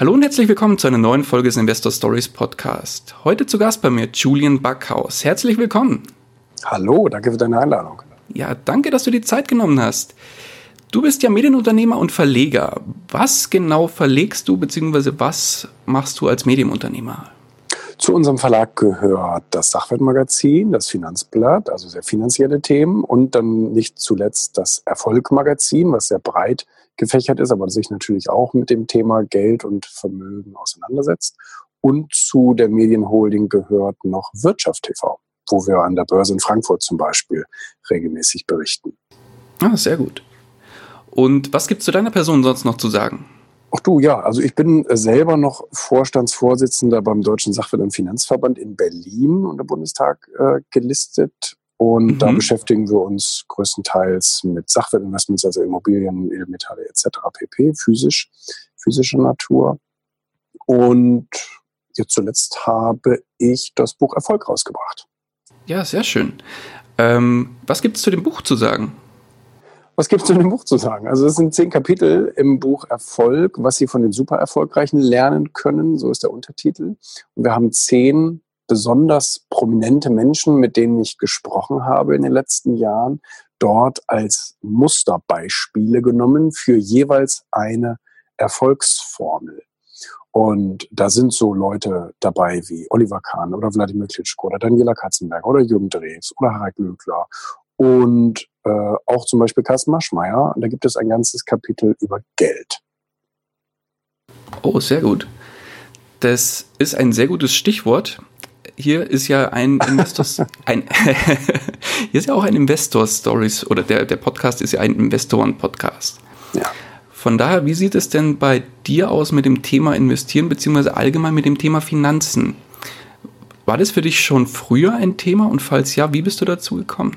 Hallo und herzlich willkommen zu einer neuen Folge des Investor Stories Podcast. Heute zu Gast bei mir Julian Backhaus. Herzlich willkommen. Hallo, danke für deine Einladung. Ja, danke, dass du die Zeit genommen hast. Du bist ja Medienunternehmer und Verleger. Was genau verlegst du, beziehungsweise was machst du als Medienunternehmer? Zu unserem Verlag gehört das Sachwertmagazin, das Finanzblatt, also sehr finanzielle Themen und dann nicht zuletzt das Erfolgmagazin, was sehr breit gefächert ist, aber sich natürlich auch mit dem Thema Geld und Vermögen auseinandersetzt. Und zu der Medienholding gehört noch Wirtschaft TV, wo wir an der Börse in Frankfurt zum Beispiel regelmäßig berichten. Ah, sehr gut. Und was gibt es zu deiner Person sonst noch zu sagen? Ach du, ja, also ich bin selber noch Vorstandsvorsitzender beim Deutschen Sachwert- und Finanzverband in Berlin unter Bundestag äh, gelistet und mhm. da beschäftigen wir uns größtenteils mit Sachwertinvestments, also Immobilien, Edelmetalle etc. pp, physisch, physischer Natur. Und jetzt zuletzt habe ich das Buch Erfolg rausgebracht. Ja, sehr schön. Ähm, was gibt es zu dem Buch zu sagen? Was gibt es zu dem Buch zu sagen? Also es sind zehn Kapitel im Buch Erfolg, was Sie von den super Erfolgreichen lernen können, so ist der Untertitel. Und wir haben zehn besonders prominente Menschen, mit denen ich gesprochen habe in den letzten Jahren, dort als Musterbeispiele genommen für jeweils eine Erfolgsformel. Und da sind so Leute dabei wie Oliver Kahn oder Wladimir Klitschko oder Daniela Katzenberg oder Jürgen Drews oder Harald Mögler und äh, auch zum Beispiel Carsten Maschmeyer. Da gibt es ein ganzes Kapitel über Geld. Oh, sehr gut. Das ist ein sehr gutes Stichwort hier ist ja ein Investors, ein, hier ist ja auch ein Investor Stories oder der, der Podcast ist ja ein Investoren-Podcast. Ja. Von daher, wie sieht es denn bei dir aus mit dem Thema Investieren, beziehungsweise allgemein mit dem Thema Finanzen? War das für dich schon früher ein Thema und falls ja, wie bist du dazu gekommen?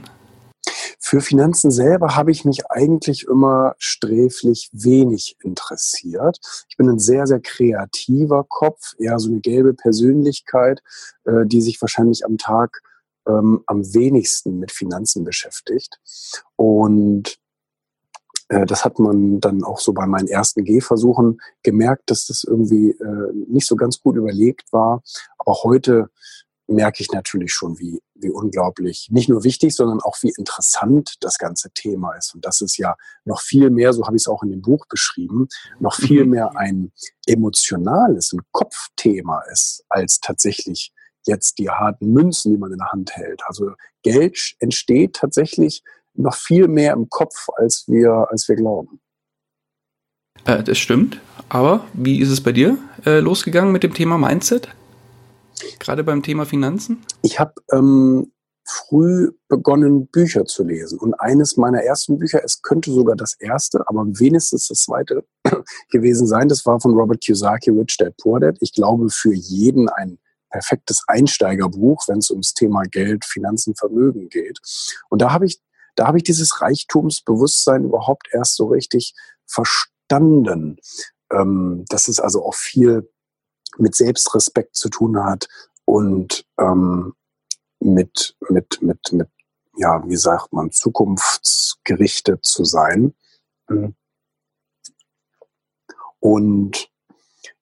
Für Finanzen selber habe ich mich eigentlich immer sträflich wenig interessiert. Ich bin ein sehr, sehr kreativer Kopf, eher so eine gelbe Persönlichkeit, äh, die sich wahrscheinlich am Tag ähm, am wenigsten mit Finanzen beschäftigt. Und äh, das hat man dann auch so bei meinen ersten Gehversuchen gemerkt, dass das irgendwie äh, nicht so ganz gut überlegt war. Aber heute merke ich natürlich schon, wie, wie unglaublich, nicht nur wichtig, sondern auch wie interessant das ganze Thema ist. Und das ist ja noch viel mehr, so habe ich es auch in dem Buch beschrieben, noch viel mhm. mehr ein emotionales, ein Kopfthema ist, als tatsächlich jetzt die harten Münzen, die man in der Hand hält. Also Geld entsteht tatsächlich noch viel mehr im Kopf, als wir, als wir glauben. Äh, das stimmt. Aber wie ist es bei dir äh, losgegangen mit dem Thema Mindset? Gerade beim Thema Finanzen? Ich habe ähm, früh begonnen, Bücher zu lesen. Und eines meiner ersten Bücher, es könnte sogar das erste, aber wenigstens das zweite gewesen sein, das war von Robert Kiyosaki, Rich Dad Poor Dad. Ich glaube, für jeden ein perfektes Einsteigerbuch, wenn es ums Thema Geld, Finanzen, Vermögen geht. Und da habe ich, da habe ich dieses Reichtumsbewusstsein überhaupt erst so richtig verstanden. Ähm, dass es also auch viel mit Selbstrespekt zu tun hat und ähm, mit, mit, mit, mit, ja, wie sagt man, zukunftsgerichtet zu sein. Mhm. Und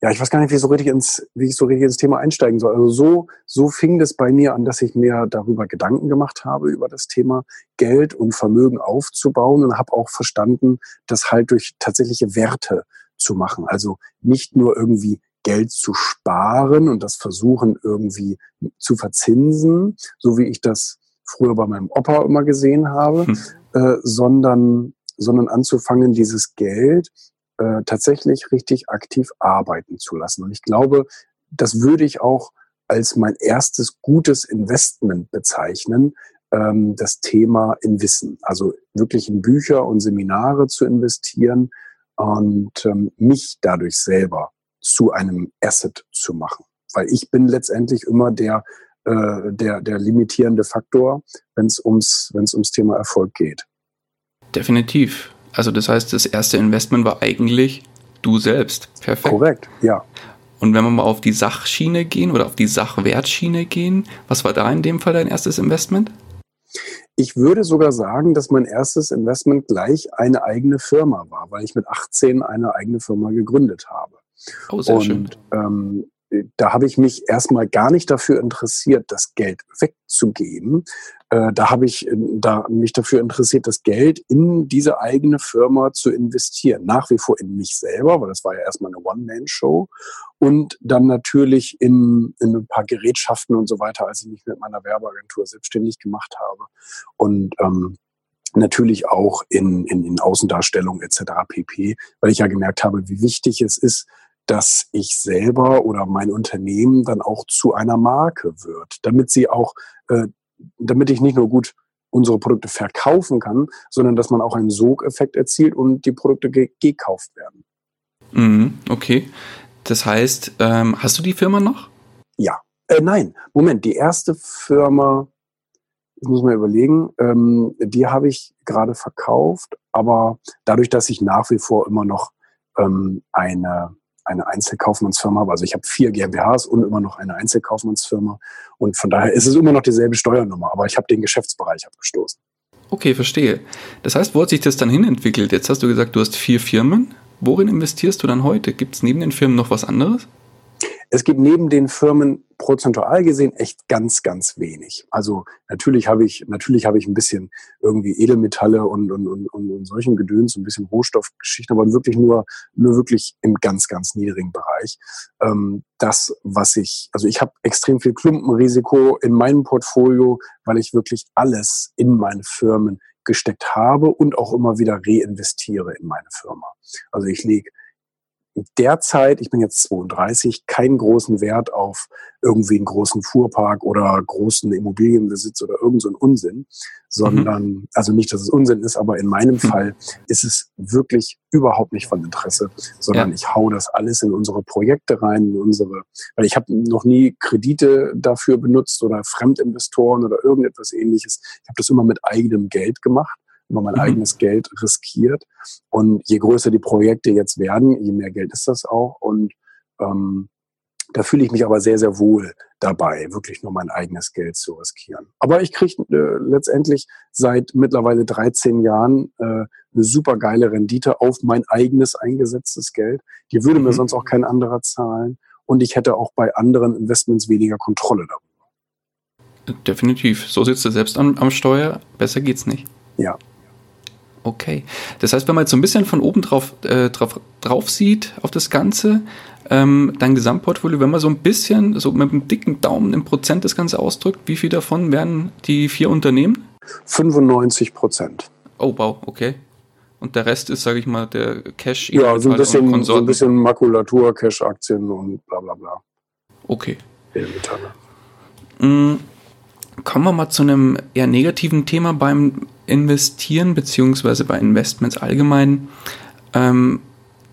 ja, ich weiß gar nicht, wie, so richtig ins, wie ich so richtig ins Thema einsteigen soll. Also so, so fing das bei mir an, dass ich mir darüber Gedanken gemacht habe, über das Thema Geld und Vermögen aufzubauen und habe auch verstanden, das halt durch tatsächliche Werte zu machen. Also nicht nur irgendwie Geld zu sparen und das versuchen irgendwie zu verzinsen, so wie ich das früher bei meinem Opa immer gesehen habe, hm. äh, sondern, sondern anzufangen, dieses Geld äh, tatsächlich richtig aktiv arbeiten zu lassen. Und ich glaube, das würde ich auch als mein erstes gutes Investment bezeichnen, ähm, das Thema in Wissen. Also wirklich in Bücher und Seminare zu investieren und ähm, mich dadurch selber zu einem Asset zu machen. Weil ich bin letztendlich immer der, äh, der, der limitierende Faktor, wenn es ums, wenn's ums Thema Erfolg geht. Definitiv. Also das heißt, das erste Investment war eigentlich du selbst. Perfekt. Korrekt, ja. Und wenn wir mal auf die Sachschiene gehen oder auf die Sachwertschiene gehen, was war da in dem Fall dein erstes Investment? Ich würde sogar sagen, dass mein erstes Investment gleich eine eigene Firma war, weil ich mit 18 eine eigene Firma gegründet habe. Oh, sehr Und, schön. Ähm, da habe ich mich erstmal gar nicht dafür interessiert, das Geld wegzugeben. Äh, da habe ich äh, da mich dafür interessiert, das Geld in diese eigene Firma zu investieren. Nach wie vor in mich selber, weil das war ja erstmal eine One-Man-Show. Und dann natürlich in, in ein paar Gerätschaften und so weiter, als ich mich mit meiner Werbeagentur selbstständig gemacht habe. Und ähm, natürlich auch in, in, in Außendarstellung etc. pp, weil ich ja gemerkt habe, wie wichtig es ist, dass ich selber oder mein Unternehmen dann auch zu einer Marke wird, damit sie auch, äh, damit ich nicht nur gut unsere Produkte verkaufen kann, sondern dass man auch einen Sogeffekt erzielt und die Produkte ge gekauft werden. Mhm, okay. Das heißt, ähm, hast du die Firma noch? Ja. Äh, nein, Moment, die erste Firma, das muss man überlegen, ähm, die habe ich gerade verkauft, aber dadurch, dass ich nach wie vor immer noch ähm, eine eine Einzelkaufmannsfirma habe. Also ich habe vier GmbHs und immer noch eine Einzelkaufmannsfirma. Und von daher ist es immer noch dieselbe Steuernummer, aber ich habe den Geschäftsbereich abgestoßen. Okay, verstehe. Das heißt, wo hat sich das dann hinentwickelt? Jetzt hast du gesagt, du hast vier Firmen. Worin investierst du dann heute? Gibt es neben den Firmen noch was anderes? Es gibt neben den Firmen prozentual gesehen echt ganz, ganz wenig. Also natürlich habe ich, natürlich habe ich ein bisschen irgendwie Edelmetalle und, und, und, und solchen Gedöns, ein bisschen Rohstoffgeschichten, aber wirklich nur, nur wirklich im ganz, ganz niedrigen Bereich. Ähm, das, was ich, also ich habe extrem viel Klumpenrisiko in meinem Portfolio, weil ich wirklich alles in meine Firmen gesteckt habe und auch immer wieder reinvestiere in meine Firma. Also ich lege derzeit, ich bin jetzt 32, keinen großen Wert auf irgendwie einen großen Fuhrpark oder großen Immobilienbesitz oder irgend so einen Unsinn, sondern, mhm. also nicht, dass es Unsinn ist, aber in meinem mhm. Fall ist es wirklich überhaupt nicht von Interesse, sondern ja. ich hau das alles in unsere Projekte rein, in unsere, weil ich habe noch nie Kredite dafür benutzt oder Fremdinvestoren oder irgendetwas ähnliches. Ich habe das immer mit eigenem Geld gemacht immer mein mhm. eigenes Geld riskiert. Und je größer die Projekte jetzt werden, je mehr Geld ist das auch. Und ähm, da fühle ich mich aber sehr, sehr wohl dabei, wirklich nur mein eigenes Geld zu riskieren. Aber ich kriege äh, letztendlich seit mittlerweile 13 Jahren äh, eine super geile Rendite auf mein eigenes eingesetztes Geld. Die würde mir mhm. sonst auch kein anderer zahlen. Und ich hätte auch bei anderen Investments weniger Kontrolle darüber. Definitiv. So sitzt du selbst am, am Steuer. Besser geht's nicht. Ja, Okay. Das heißt, wenn man jetzt so ein bisschen von oben drauf, äh, drauf, drauf sieht auf das Ganze, ähm, dein Gesamtportfolio, wenn man so ein bisschen, so mit einem dicken Daumen im Prozent das Ganze ausdrückt, wie viel davon wären die vier Unternehmen? 95 Prozent. Oh, wow, okay. Und der Rest ist, sage ich mal, der Cash. Ja, so ein, bisschen, so ein bisschen Makulatur, Cash-Aktien und bla bla bla. Okay. Mhm. Kommen wir mal zu einem eher negativen Thema beim Investieren beziehungsweise bei Investments allgemein. Ähm,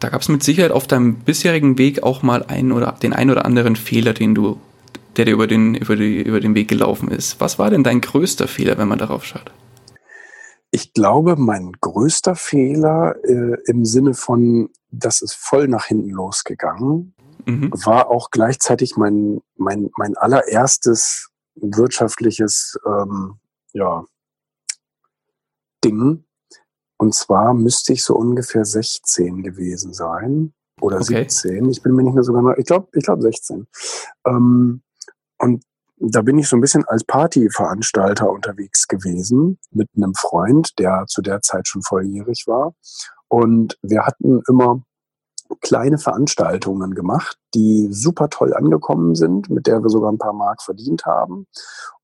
da gab es mit Sicherheit auf deinem bisherigen Weg auch mal einen oder den einen oder anderen Fehler, den du, der dir über den, über, die, über den Weg gelaufen ist. Was war denn dein größter Fehler, wenn man darauf schaut? Ich glaube, mein größter Fehler äh, im Sinne von, das ist voll nach hinten losgegangen, mhm. war auch gleichzeitig mein, mein, mein allererstes wirtschaftliches ähm, ja, Ding. Und zwar müsste ich so ungefähr 16 gewesen sein oder okay. 17. Ich bin mir nicht mehr so genau, ich glaube, ich glaube 16. Ähm, und da bin ich so ein bisschen als Partyveranstalter unterwegs gewesen mit einem Freund, der zu der Zeit schon volljährig war. Und wir hatten immer kleine Veranstaltungen gemacht, die super toll angekommen sind, mit der wir sogar ein paar Mark verdient haben.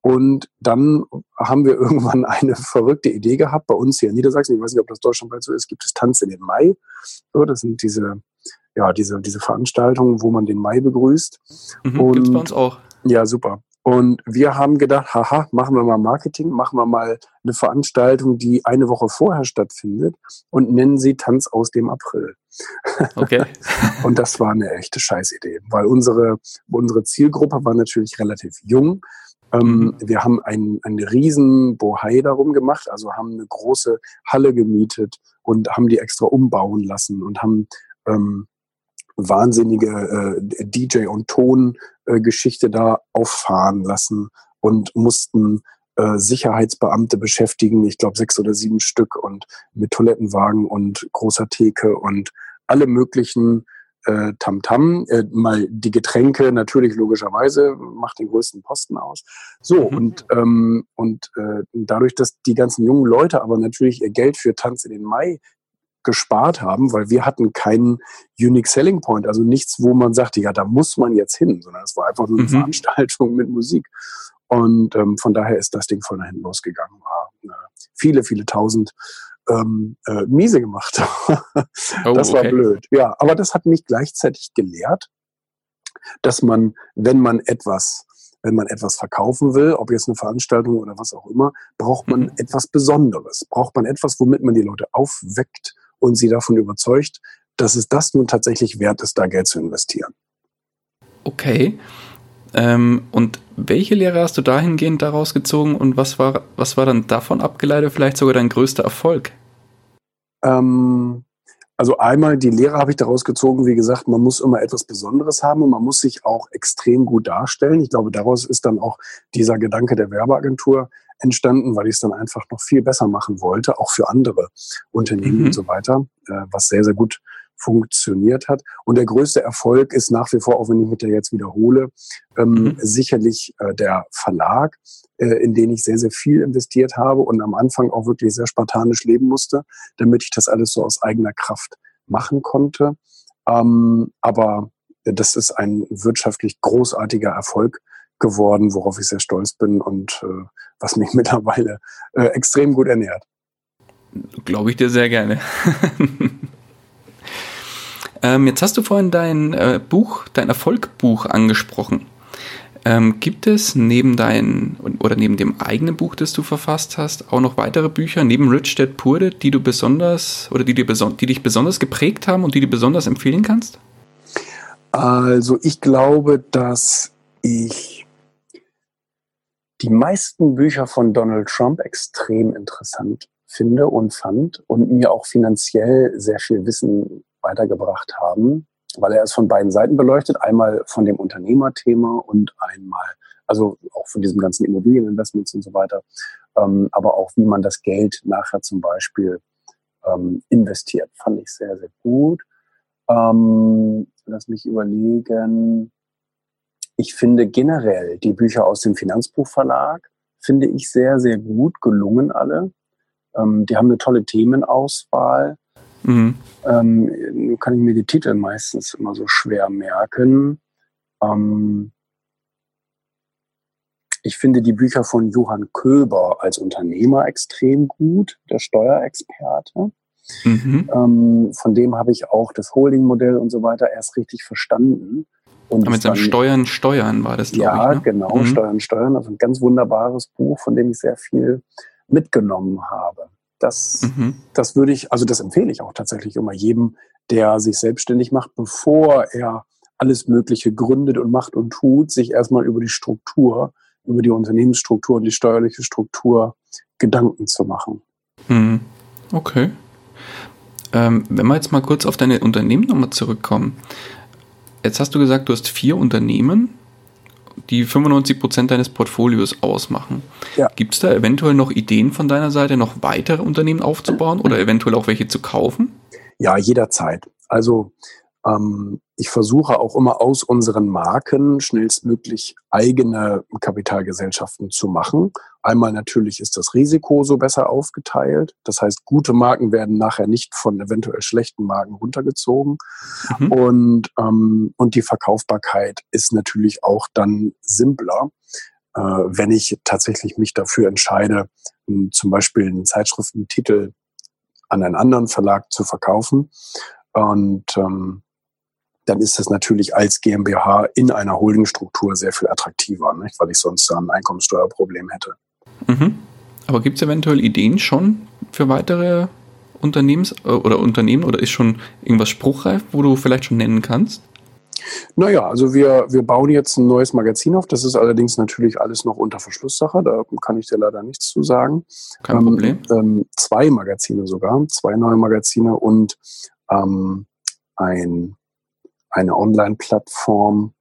Und dann haben wir irgendwann eine verrückte Idee gehabt bei uns hier in Niedersachsen. Ich weiß nicht, ob das deutschlandweit so ist. Gibt es Tanz in den Mai? So, das sind diese, ja, diese, diese Veranstaltungen, wo man den Mai begrüßt. Mhm, und, gibt's bei uns auch. Ja, super. Und wir haben gedacht, haha, machen wir mal Marketing, machen wir mal eine Veranstaltung, die eine Woche vorher stattfindet und nennen sie Tanz aus dem April. Okay. und das war eine echte Scheißidee, weil unsere, unsere Zielgruppe war natürlich relativ jung. Ähm, mhm. Wir haben einen, einen riesen Bohai darum gemacht, also haben eine große Halle gemietet und haben die extra umbauen lassen und haben ähm, wahnsinnige äh, DJ- und Tongeschichte äh, da auffahren lassen und mussten äh, Sicherheitsbeamte beschäftigen, ich glaube sechs oder sieben Stück und mit Toilettenwagen und großer Theke und alle möglichen äh, Tamtam, -Tam, äh, mal die Getränke natürlich logischerweise macht den größten Posten aus. So mhm. und ähm, und äh, dadurch, dass die ganzen jungen Leute aber natürlich ihr Geld für Tanz in den Mai gespart haben, weil wir hatten keinen Unique Selling Point, also nichts, wo man sagte, ja, da muss man jetzt hin, sondern es war einfach nur eine mhm. Veranstaltung mit Musik. Und ähm, von daher ist das Ding von dahin losgegangen. War äh, viele, viele tausend ähm, äh, Miese gemacht. oh, das war okay. blöd. Ja, aber das hat mich gleichzeitig gelehrt, dass man, wenn man etwas wenn man etwas verkaufen will, ob jetzt eine Veranstaltung oder was auch immer, braucht man mhm. etwas Besonderes. Braucht man etwas, womit man die Leute aufweckt und sie davon überzeugt, dass es das nun tatsächlich wert ist, da Geld zu investieren. Okay. Ähm, und welche Lehre hast du dahingehend daraus gezogen und was war, was war dann davon abgeleitet, vielleicht sogar dein größter Erfolg? Ähm, also einmal die Lehre habe ich daraus gezogen, wie gesagt, man muss immer etwas Besonderes haben und man muss sich auch extrem gut darstellen. Ich glaube, daraus ist dann auch dieser Gedanke der Werbeagentur entstanden, weil ich es dann einfach noch viel besser machen wollte, auch für andere Unternehmen mhm. und so weiter, äh, was sehr, sehr gut funktioniert hat. Und der größte Erfolg ist nach wie vor, auch wenn ich mich da jetzt wiederhole, ähm, mhm. sicherlich äh, der Verlag, äh, in den ich sehr, sehr viel investiert habe und am Anfang auch wirklich sehr spartanisch leben musste, damit ich das alles so aus eigener Kraft machen konnte. Ähm, aber das ist ein wirtschaftlich großartiger Erfolg geworden, worauf ich sehr stolz bin und äh, was mich mittlerweile äh, extrem gut ernährt. Glaube ich dir sehr gerne. ähm, jetzt hast du vorhin dein äh, Buch, dein Erfolgbuch angesprochen. Ähm, gibt es neben dein oder neben dem eigenen Buch, das du verfasst hast, auch noch weitere Bücher neben Rich Dad Poor Dad, die du besonders oder die, dir beson die dich besonders geprägt haben und die du besonders empfehlen kannst? Also ich glaube, dass ich die meisten Bücher von Donald Trump extrem interessant finde und fand und mir auch finanziell sehr viel Wissen weitergebracht haben, weil er es von beiden Seiten beleuchtet. Einmal von dem Unternehmerthema und einmal, also auch von diesem ganzen Immobilieninvestments und so weiter, ähm, aber auch wie man das Geld nachher zum Beispiel ähm, investiert. Fand ich sehr, sehr gut. Ähm, lass mich überlegen ich finde generell die Bücher aus dem Finanzbuchverlag, finde ich sehr, sehr gut gelungen alle. Ähm, die haben eine tolle Themenauswahl. Mhm. Ähm, nur kann ich mir die Titel meistens immer so schwer merken. Ähm, ich finde die Bücher von Johann Köber als Unternehmer extrem gut, der Steuerexperte. Mhm. Ähm, von dem habe ich auch das Holding-Modell und so weiter erst richtig verstanden. Und mit seinem Steuern, Steuern war das, glaube ja, ich. Ja, ne? genau, mhm. Steuern, Steuern. Also ein ganz wunderbares Buch, von dem ich sehr viel mitgenommen habe. Das, mhm. das würde ich, also das empfehle ich auch tatsächlich immer jedem, der sich selbstständig macht, bevor er alles Mögliche gründet und macht und tut, sich erstmal über die Struktur, über die Unternehmensstruktur und die steuerliche Struktur Gedanken zu machen. Mhm. Okay. Ähm, wenn wir jetzt mal kurz auf deine Unternehmen nochmal zurückkommen. Jetzt hast du gesagt, du hast vier Unternehmen, die 95 Prozent deines Portfolios ausmachen. Ja. Gibt es da eventuell noch Ideen von deiner Seite, noch weitere Unternehmen aufzubauen oder eventuell auch welche zu kaufen? Ja, jederzeit. Also ich versuche auch immer aus unseren Marken schnellstmöglich eigene Kapitalgesellschaften zu machen. Einmal natürlich ist das Risiko so besser aufgeteilt. Das heißt, gute Marken werden nachher nicht von eventuell schlechten Marken runtergezogen. Mhm. Und, ähm, und die Verkaufbarkeit ist natürlich auch dann simpler, äh, wenn ich tatsächlich mich dafür entscheide, zum Beispiel einen Zeitschriftentitel an einen anderen Verlag zu verkaufen. Und ähm, dann ist das natürlich als GmbH in einer Holdingstruktur sehr viel attraktiver, nicht? weil ich sonst ein Einkommenssteuerproblem hätte. Mhm. Aber gibt es eventuell Ideen schon für weitere Unternehmens- äh, oder Unternehmen oder ist schon irgendwas spruchreif, wo du vielleicht schon nennen kannst? Naja, also wir, wir bauen jetzt ein neues Magazin auf. Das ist allerdings natürlich alles noch unter Verschlusssache. Da kann ich dir leider nichts zu sagen. Kein ähm, Problem. Ähm, zwei Magazine sogar, zwei neue Magazine und ähm, ein, eine Online-Plattform.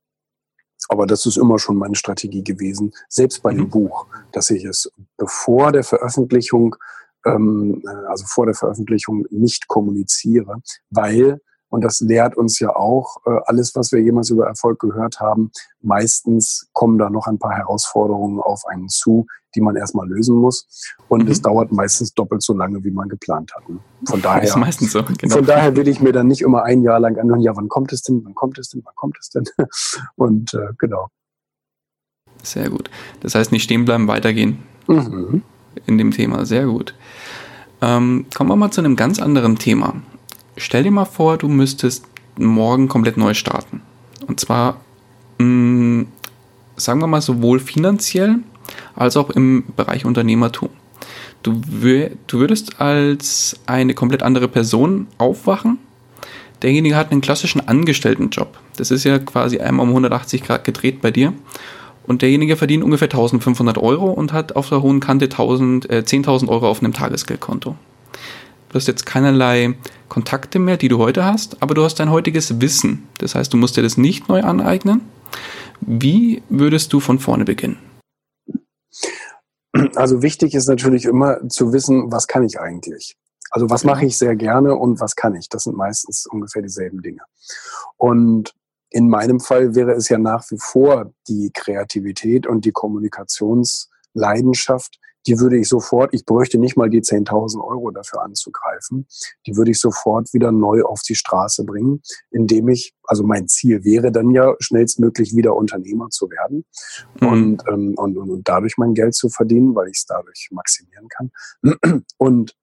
Aber das ist immer schon meine Strategie gewesen, selbst bei mhm. dem Buch, dass ich es bevor der Veröffentlichung, ähm, äh, also vor der Veröffentlichung nicht kommuniziere, weil und das lehrt uns ja auch äh, alles, was wir jemals über Erfolg gehört haben. Meistens kommen da noch ein paar Herausforderungen auf einen zu, die man erstmal lösen muss. Und mhm. es dauert meistens doppelt so lange, wie man geplant hat. Von daher, das ist meistens so, genau. von daher will ich mir dann nicht immer ein Jahr lang anhören, ja, wann kommt es denn, wann kommt es denn, wann kommt es denn? Und äh, genau. Sehr gut. Das heißt, nicht stehen bleiben, weitergehen. Mhm. In dem Thema. Sehr gut. Ähm, kommen wir mal zu einem ganz anderen Thema stell dir mal vor, du müsstest morgen komplett neu starten. Und zwar, mh, mm, sagen wir mal, sowohl finanziell als auch im Bereich Unternehmertum. Du, du würdest als eine komplett andere Person aufwachen. Derjenige hat einen klassischen Angestelltenjob. Das ist ja quasi einmal um 180 Grad gedreht bei dir. Und derjenige verdient ungefähr 1500 Euro und hat auf der hohen Kante 1000, äh, 10.000 Euro auf einem Tagesgeldkonto. Du hast jetzt keinerlei Kontakte mehr, die du heute hast, aber du hast dein heutiges Wissen. Das heißt, du musst dir das nicht neu aneignen. Wie würdest du von vorne beginnen? Also wichtig ist natürlich immer zu wissen, was kann ich eigentlich? Also was mache ich sehr gerne und was kann ich? Das sind meistens ungefähr dieselben Dinge. Und in meinem Fall wäre es ja nach wie vor die Kreativität und die Kommunikationsleidenschaft, die würde ich sofort, ich bräuchte nicht mal die 10.000 Euro dafür anzugreifen, die würde ich sofort wieder neu auf die Straße bringen, indem ich, also mein Ziel wäre dann ja schnellstmöglich wieder Unternehmer zu werden mhm. und, ähm, und, und, und dadurch mein Geld zu verdienen, weil ich es dadurch maximieren kann. Und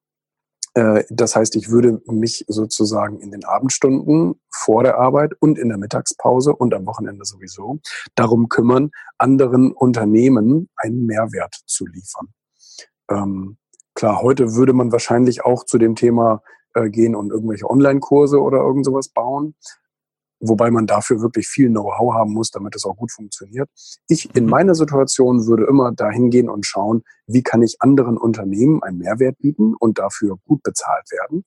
äh, das heißt, ich würde mich sozusagen in den Abendstunden vor der Arbeit und in der Mittagspause und am Wochenende sowieso darum kümmern, anderen Unternehmen einen Mehrwert zu liefern. Ähm, klar, heute würde man wahrscheinlich auch zu dem Thema äh, gehen und irgendwelche Online-Kurse oder irgend sowas bauen, wobei man dafür wirklich viel Know-how haben muss, damit es auch gut funktioniert. Ich in mhm. meiner Situation würde immer dahin gehen und schauen, wie kann ich anderen Unternehmen einen Mehrwert bieten und dafür gut bezahlt werden.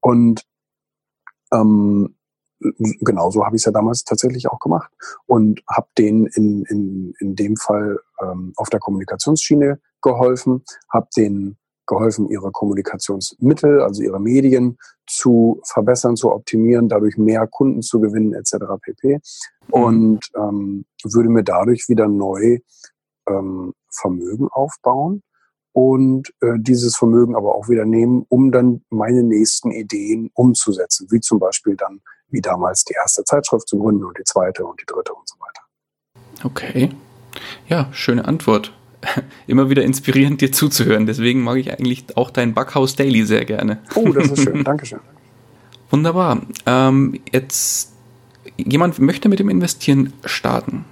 Und ähm, genauso habe ich es ja damals tatsächlich auch gemacht und habe denen in, in, in dem Fall ähm, auf der Kommunikationsschiene geholfen, habe denen geholfen, ihre Kommunikationsmittel, also ihre Medien zu verbessern, zu optimieren, dadurch mehr Kunden zu gewinnen etc. pp. Mhm. Und ähm, würde mir dadurch wieder neu ähm, Vermögen aufbauen und äh, dieses Vermögen aber auch wieder nehmen, um dann meine nächsten Ideen umzusetzen, wie zum Beispiel dann wie damals die erste Zeitschrift zu gründen und die zweite und die dritte und so weiter. Okay. Ja, schöne Antwort. Immer wieder inspirierend, dir zuzuhören. Deswegen mag ich eigentlich auch dein Backhaus Daily sehr gerne. Oh, das ist schön. Dankeschön. Wunderbar. Ähm, jetzt, jemand möchte mit dem Investieren starten.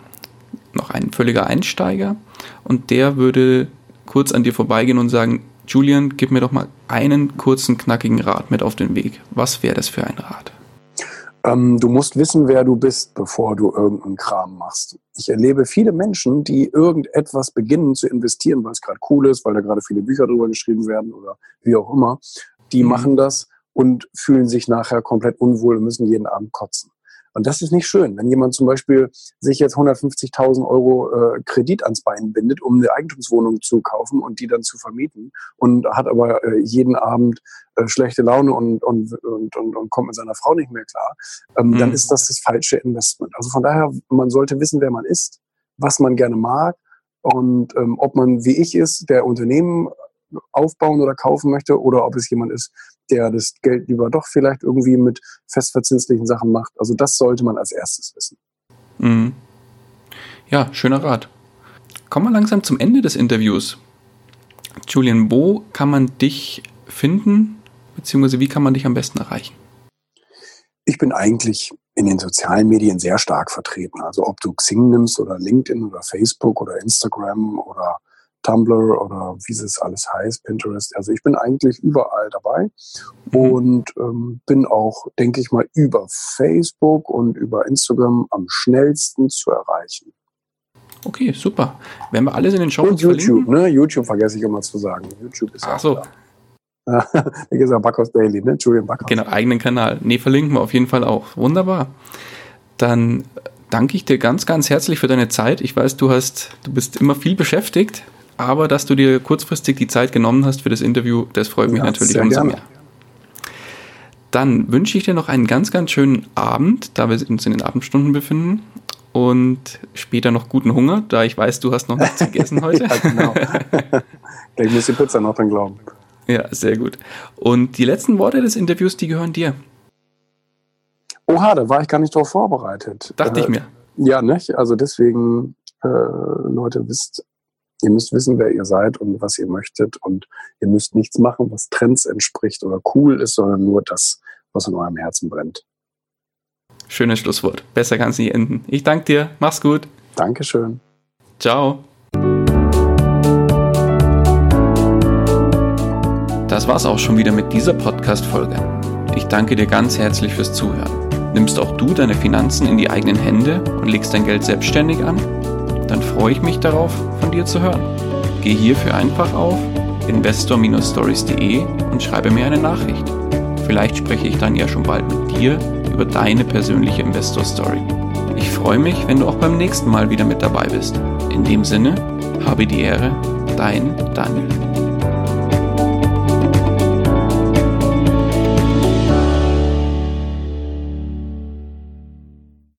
Noch ein völliger Einsteiger. Und der würde kurz an dir vorbeigehen und sagen, Julian, gib mir doch mal einen kurzen, knackigen Rat mit auf den Weg. Was wäre das für ein Rat? Ähm, du musst wissen, wer du bist, bevor du irgendeinen Kram machst. Ich erlebe viele Menschen, die irgendetwas beginnen zu investieren, weil es gerade cool ist, weil da gerade viele Bücher drüber geschrieben werden oder wie auch immer. Die mhm. machen das und fühlen sich nachher komplett unwohl und müssen jeden Abend kotzen. Und das ist nicht schön. Wenn jemand zum Beispiel sich jetzt 150.000 Euro äh, Kredit ans Bein bindet, um eine Eigentumswohnung zu kaufen und die dann zu vermieten und hat aber äh, jeden Abend äh, schlechte Laune und, und, und, und, und kommt mit seiner Frau nicht mehr klar, ähm, mhm. dann ist das das falsche Investment. Also von daher, man sollte wissen, wer man ist, was man gerne mag und ähm, ob man wie ich ist, der Unternehmen aufbauen oder kaufen möchte oder ob es jemand ist, der das Geld lieber doch vielleicht irgendwie mit festverzinslichen Sachen macht. Also das sollte man als erstes wissen. Mhm. Ja, schöner Rat. Kommen wir langsam zum Ende des Interviews. Julian, wo kann man dich finden, beziehungsweise wie kann man dich am besten erreichen? ich bin eigentlich in den sozialen Medien sehr stark vertreten. Also ob du Xing nimmst oder LinkedIn oder Facebook oder Instagram oder Tumblr oder wie es alles heißt, Pinterest. Also ich bin eigentlich überall dabei mhm. und ähm, bin auch, denke ich mal, über Facebook und über Instagram am schnellsten zu erreichen. Okay, super. Werden wir alles in den Show Und YouTube, verlinken? ne? YouTube vergesse ich immer zu sagen. YouTube ist Ach so. Da. Wie gesagt, Backhaus Daily, ne? Julian Backhaus. Genau, eigenen Kanal. Nee, verlinken wir auf jeden Fall auch. Wunderbar. Dann danke ich dir ganz, ganz herzlich für deine Zeit. Ich weiß, du hast, du bist immer viel beschäftigt, aber dass du dir kurzfristig die Zeit genommen hast für das Interview, das freut mich ja, natürlich umso gerne. mehr. Dann wünsche ich dir noch einen ganz, ganz schönen Abend, da wir uns in den Abendstunden befinden und später noch guten Hunger, da ich weiß, du hast noch nichts gegessen heute. ja, genau. ich muss die Pizza noch dann glauben. Ja, sehr gut. Und die letzten Worte des Interviews, die gehören dir. Oha, da war ich gar nicht drauf vorbereitet. Dachte äh, ich mir. Ja, nicht? Also deswegen, äh, Leute, wisst, ihr müsst wissen, wer ihr seid und was ihr möchtet. Und ihr müsst nichts machen, was Trends entspricht oder cool ist, sondern nur das, was in eurem Herzen brennt. Schönes Schlusswort. Besser kann es nicht enden. Ich danke dir. Mach's gut. Dankeschön. Ciao. Das war's auch schon wieder mit dieser Podcast-Folge. Ich danke dir ganz herzlich fürs Zuhören. Nimmst auch du deine Finanzen in die eigenen Hände und legst dein Geld selbstständig an? Dann freue ich mich darauf, von dir zu hören. Geh hierfür einfach auf investor-stories.de und schreibe mir eine Nachricht. Vielleicht spreche ich dann ja schon bald mit dir über deine persönliche Investor Story. Ich freue mich, wenn du auch beim nächsten Mal wieder mit dabei bist. In dem Sinne, habe die Ehre, dein Daniel.